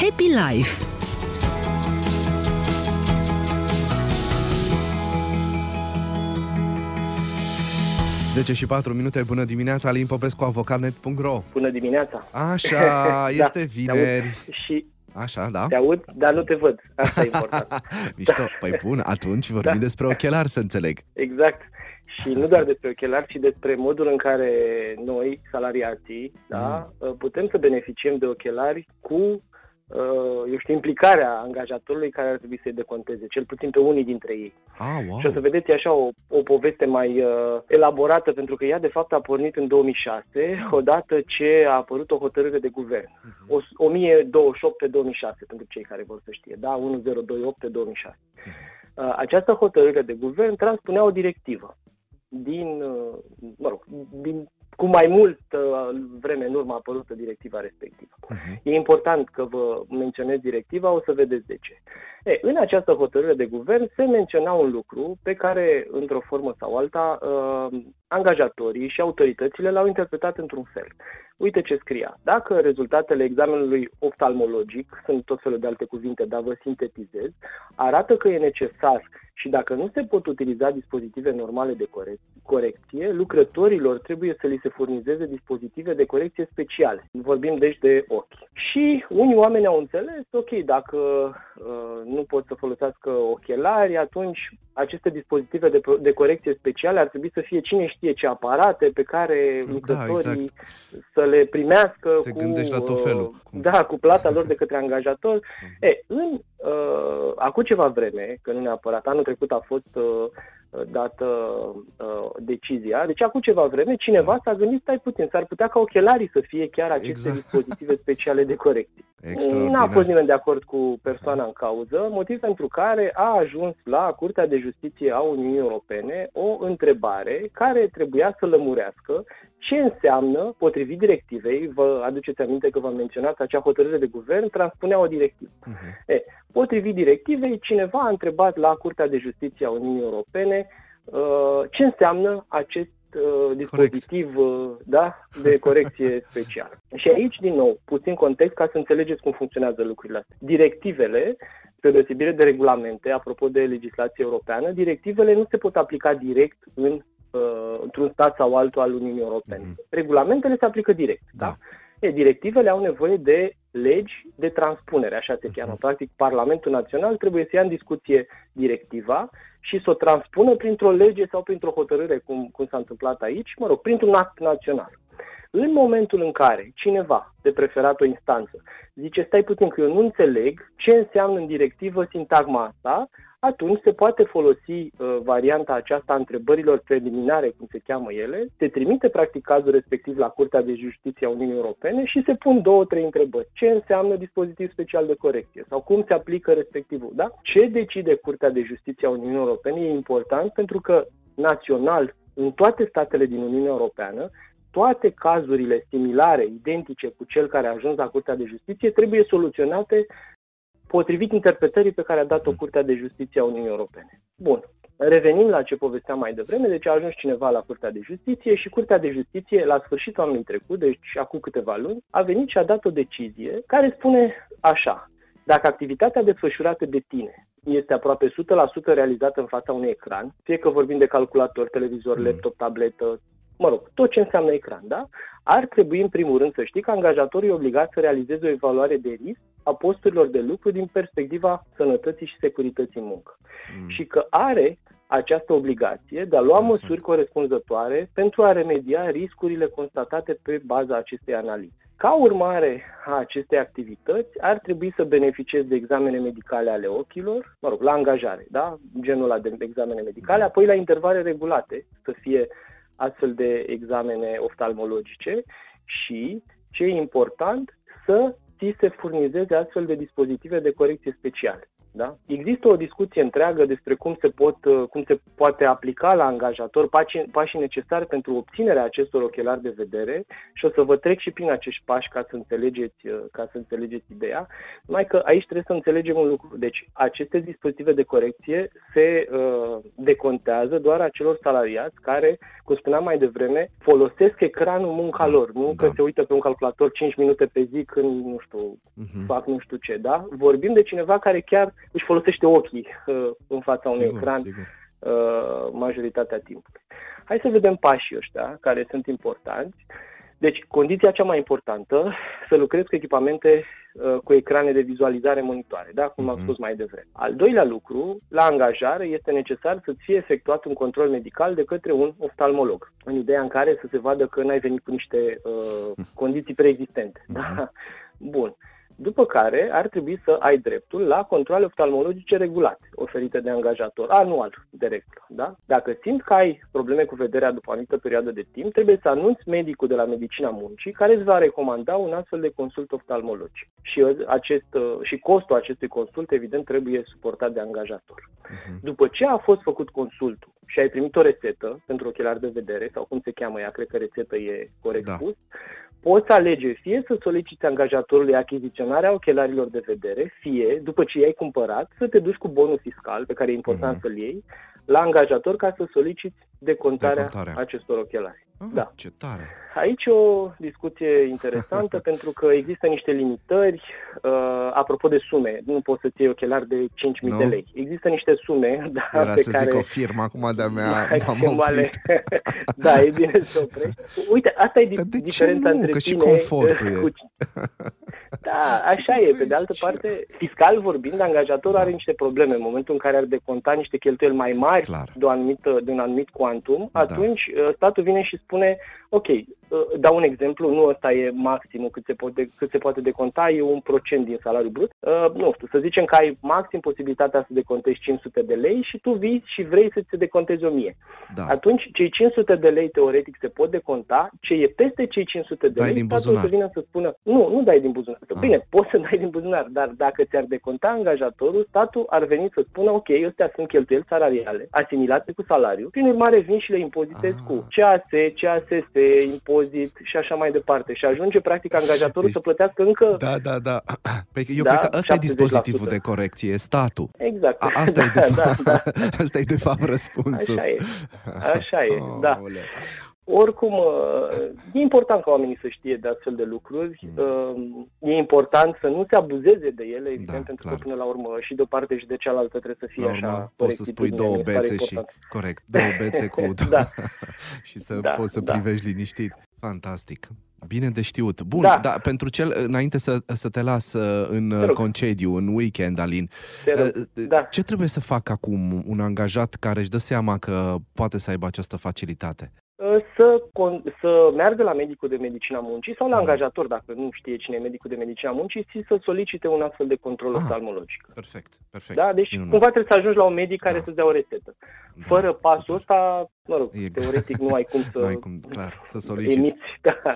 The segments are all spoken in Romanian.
Happy Life Zece și 4 minute, bună dimineața, Alin Popescu, avocanet.ro Bună dimineața! Așa, este da, vineri. Și Așa, da? te aud, dar nu te văd. Asta e important. Mișto. Păi bun, atunci vorbim Da. despre ochelari, să înțeleg. exact. Și nu doar despre ochelari, ci despre modul în care noi, salariații, da, putem să beneficiem de ochelari cu, uh, eu știu, implicarea angajatorului care ar trebui să-i deconteze, cel puțin pe unii dintre ei. Ah, wow. Și o să vedeți e așa o, o poveste mai uh, elaborată, pentru că ea de fapt a pornit în 2006, odată ce a apărut o hotărâre de guvern. O, 1028 pe 2006, pentru cei care vor să știe, da? 1028 pe 2006. Uh, această hotărâre de guvern transpunea o directivă din, uh, mă rog, din, cu mai mult uh, vreme în urmă a apărut directiva respectivă. Mhm. E important că vă menționez directiva, o să vedeți de ce. E, în această hotărâre de guvern se menționa un lucru pe care, într-o formă sau alta, uh, angajatorii și autoritățile l-au interpretat într-un fel. Uite ce scria. Dacă rezultatele examenului oftalmologic, sunt tot felul de alte cuvinte, dar vă sintetizez, arată că e necesar și dacă nu se pot utiliza dispozitive normale de corec- corecție, lucrătorilor trebuie să li se furnizeze dispozitive de corecție speciale. Vorbim deci de ochi. Și unii oameni au înțeles, ok, dacă uh, nu pot să folosească ochelari, atunci aceste dispozitive de, de corecție speciale ar trebui să fie cine știe ce aparate pe care Da, lucrătorii exact. să le primească Te cu, gândești la tot uh, felul. Cum- Da, cu plata lor de către angajator. E, în, uh, acum ceva vreme, că nu neapărat, anul trecut a fost uh, dată uh, decizia, deci acum ceva vreme cineva s-a gândit, stai puțin, s-ar putea ca ochelarii să fie chiar aceste Exact. dispozitive speciale de corecție. N-a Extraordinar. fost nimeni de acord cu persoana în cauză, motiv pentru care a ajuns la Curtea de Justiție a Uniunii Europene o întrebare care trebuia să lămurească ce înseamnă, potrivit directivei, vă aduceți aminte că v-am menționat, acea hotărâre de guvern transpunea o directivă. Mhm. E, potrivit directivei, cineva a întrebat la Curtea de Justiție a Uniunii Europene uh, ce înseamnă acest uh, dispozitiv uh, da, de corecție specială. Și aici, din nou, puțin context ca să înțelegeți cum funcționează lucrurile astea. Directivele, pe deosebire de regulamente, apropo de legislație europeană, directivele nu se pot aplica direct în, uh, într-un stat sau altul al Uniunii Europene. Mhm. Regulamentele se aplică direct. Da. Da? E, directivele au nevoie de legi de transpunere, așa se cheamă. Mhm. Practic, Parlamentul Național trebuie să ia în discuție directiva și să o transpună printr-o lege sau printr-o hotărâre, cum, cum s-a întâmplat aici, mă rog, printr-un act național. În momentul în care cineva, de preferat o instanță, zice, stai puțin că eu nu înțeleg ce înseamnă în directivă sintagma asta, atunci se poate folosi uh, varianta aceasta a întrebărilor preliminare, cum se cheamă ele, se trimite practic cazul respectiv la Curtea de Justiție a Uniunii Europene și se pun două, trei întrebări. Ce înseamnă dispozitiv special de corecție? Sau cum se aplică respectivul? Da? Ce decide Curtea de Justiție a Uniunii Europene e important pentru că național, în toate statele din Uniunea Europeană, toate cazurile similare, identice cu cel care a ajuns la Curtea de Justiție, trebuie soluționate potrivit interpretării pe care a dat-o Curtea de Justiție a Uniunii Europene. Bun. Revenim la ce povesteam mai devreme, deci a ajuns cineva la Curtea de Justiție și Curtea de Justiție, la sfârșitul anului trecut, deci acum câteva luni, a venit și a dat o decizie care spune așa. Dacă activitatea desfășurată de tine este aproape 100% realizată în fața unui ecran, fie că vorbim de calculator, televizor, Mm. laptop, tabletă, mă rog, tot ce înseamnă ecran, da? Ar trebui, în primul rând, să știi că angajatorul e obligat să realizeze o evaluare de risc a posturilor de lucru din perspectiva sănătății și securității în muncă. Mm. Și că are această obligație de a lua Interesant. măsuri corespunzătoare pentru a remedia riscurile constatate pe baza acestei analize. Ca urmare a acestei activități, ar trebui să beneficiezi de examene medicale ale ochilor, mă rog, la angajare, da? Genul ăla de examene medicale, apoi la intervale regulate să fie astfel de examene oftalmologice și, ce e important, să ți se furnizeze astfel de dispozitive de corecție speciale. Da? Există o discuție întreagă despre cum se, pot, uh, cum se poate aplica la angajator pașii, pașii necesari pentru obținerea acestor ochelari de vedere și o să vă trec și prin acești pași ca să înțelegeți, uh, ca să înțelegeți ideea. Numai că aici trebuie să înțelegem un lucru. Deci aceste dispozitive de corecție se uh, decontează doar acelor salariați care, cum spuneam mai devreme, folosesc ecranul munca da, lor, nu da. că se uită pe un calculator 5 minute pe zi când, nu știu, uh-huh. fac nu știu ce, da? Vorbim de cineva care chiar își folosește ochii uh, în fața unui sigur, ecran sigur. Uh, majoritatea timpului. Hai să vedem pașii ăștia care sunt importanți. Deci, condiția cea mai importantă, să lucrezi cu echipamente uh, cu ecrane de vizualizare monitoare, da? cum uh-huh. am mhm. spus mai devreme. Al doilea lucru, la angajare este necesar să-ți fie efectuat un control medical de către un oftalmolog, în ideea în care să se vadă că n-ai venit cu niște uh, condiții preexistente. Uh-huh. Da? Bun. După care ar trebui să ai dreptul la controle oftalmologice regulate, oferite de angajator, anual, de regulă. Da? Dacă simți că ai probleme cu vederea după o anumită perioadă de timp, trebuie să anunți medicul de la medicina muncii care îți va recomanda un astfel de consult oftalmologic. Și, acest, și costul acestui consult, evident, trebuie suportat de angajator. Uh-huh. După ce a fost făcut consultul și ai primit o rețetă pentru ochelari de vedere, sau cum se cheamă ea, cred că rețetă e corect da. spus, poți alege fie să soliciți angajatorului achiziționarea ochelarilor de vedere, fie, după ce i-ai cumpărat, să te duci cu bonul fiscal, pe care e important mm-hmm. să-l iei, la angajator ca să soliciți decontarea, decontarea. acestor ochelari. Ah, da. Ce tare! Aici o discuție interesantă pentru că există niște limitări. Uh, apropo de sume, nu poți să-ți iei ochelari de 5.000 de lei. Există niște sume da, Era pe să care... zic o firmă, acum de-a mea m-am oprit. da, e bine să oprești. Uite, asta e di- diferența între că tine... și confortul cu... e. Da, așa e. Pe de altă parte, fiscal vorbind, angajatorul da. are niște probleme. În momentul în care ar deconta niște cheltuieli mai mari de, o anumită, de un anumit quantum, da. atunci da. statul vine și spune ok, uh, dau un exemplu, nu ăsta e maximul cât se, poate, cât se poate deconta, e un procent din salariul brut. Uh, nu știu, să zicem că ai maxim posibilitatea să decontezi 500 de lei și tu vii și vrei să-ți decontezi 1000. Da. Atunci, cei 500 de lei teoretic se pot deconta, ce e peste cei 500 de dai lei, statul să vină să spună, nu, nu dai din buzunar. Ah. Bine, poți să dai din buzunar, dar dacă ți-ar deconta angajatorul, statul ar veni să spună, ok, astea sunt cheltuieli salariale, asimilate cu salariu, prin urmare vin și le impozitezi ah. cu CAS, CASS, impozit și așa mai departe. Și ajunge practic angajatorul deci, să plătească încă... Da, da, da. Pe, eu da, cred că ăsta e dispozitivul de corecție, statul. Exact. A, asta, da, e de fapt, da, da. asta e de fapt răspunsul. Așa e, așa e, oh, da. Ule. Oricum, uh, e important ca oamenii să știe de astfel de lucruri. Mm. Uh, e important să nu se abuzeze de ele, evident, da, pentru clar. că până la urmă și de o parte și de cealaltă trebuie să fie la urmă, așa. Poți să spui două bețe și... Corect, două bețe cu... da. și să da, poți să da. privești liniștit. Fantastic. Bine de știut. Bun, da. dar pentru cel, înainte să, să te las uh, în concediu, în weekend, Alin, da. ce trebuie să facă acum un angajat care își dă seama că poate să aibă această facilitate? Să, să meargă la medicul de medicina muncii sau la mm. angajator, dacă nu știe cine e medicul de medicina muncii, și să solicite un astfel de control ah, oftalmologic. Perfect, perfect. Da? Deci Minunat. cumva trebuie să ajungi la un medic care da. să-ți dea o rețetă. Da, Fără pasul super. ăsta, mă rog, e... teoretic nu ai cum să, nu ai cum, clar, să soliciți. Emiți, da,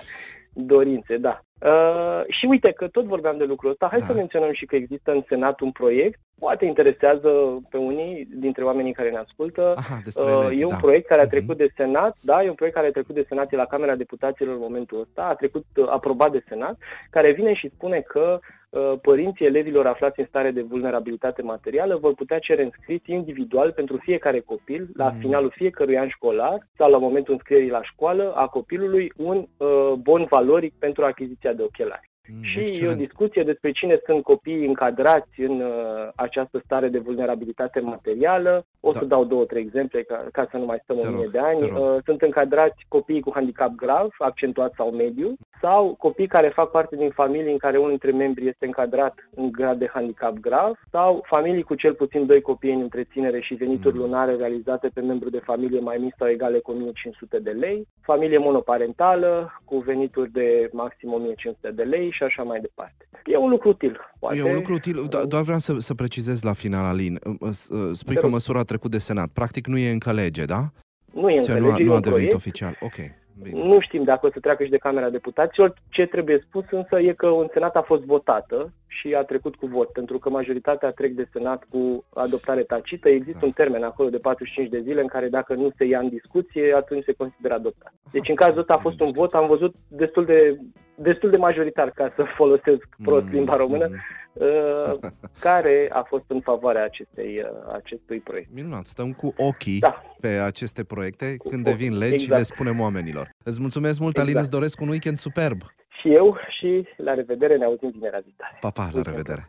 dorințe, da. Uh, și uite că tot vorbeam de lucrul ăsta, hai da. să menționăm și că există în Senat un proiect, poate interesează pe unii dintre oamenii care ne ascultă. Aha, uh, e un da. proiect care a mhm. trecut uh-huh. de Senat, da, e un proiect care a trecut de Senat, e la Camera Deputaților în momentul ăsta, a trecut uh, aprobat de Senat, care vine și spune că uh, părinții elevilor aflați în stare de vulnerabilitate materială vor putea cere înscris individual pentru fiecare copil, la mm. finalul fiecărui an școlar sau la momentul înscrierii la școală a copilului, un uh, bon valoric pentru achiziția de ochelari. Mm, și excelent. e o discuție despre cine sunt copiii încadrați în uh, această stare de vulnerabilitate materială. O da. să dau două, trei exemple ca, ca să nu mai stăm o mie de ani. Uh, sunt încadrați copiii cu handicap grav, accentuat sau mediu, sau copii care fac parte din familii în care unul dintre membri este încadrat în grad de handicap grav, sau familii cu cel puțin doi copii în întreținere și venituri mm. lunare realizate pe membru de familie mai mici sau egale cu 1500 de lei, familie monoparentală cu venituri de maxim 1500 de lei și așa mai departe. E un lucru util. Poate... E un lucru util, do- doar vreau să, să precizez la final, Alin. Spui că măsura a trecut de Senat. Practic nu e încă lege, da? Nu e încă lege, nu a, nu a devenit proiect. oficial. Ok. Bine. Nu știm dacă o să treacă și de Camera Deputaților. Ce trebuie spus însă e că în Senat a fost votată și a trecut cu vot, pentru că majoritatea trec de Senat cu adoptare tacită. Există da. un termen acolo de 45 de zile în care dacă nu se ia în discuție, atunci se consideră adoptat. Deci în cazul ăsta a fost un vot, am văzut destul de, destul de majoritar, ca să folosesc prost mm, limba română, mm-hmm Uh, care a fost în favoarea acestei, uh, acestui proiect. Minunat, stăm cu ochii da. pe aceste proiecte cu când devin legi exact. și le spunem oamenilor. Îți mulțumesc mult, exact. Alin, îți doresc un weekend superb. Și eu și la revedere, ne auzim vinerea viitoare. Pa, pa, la revedere.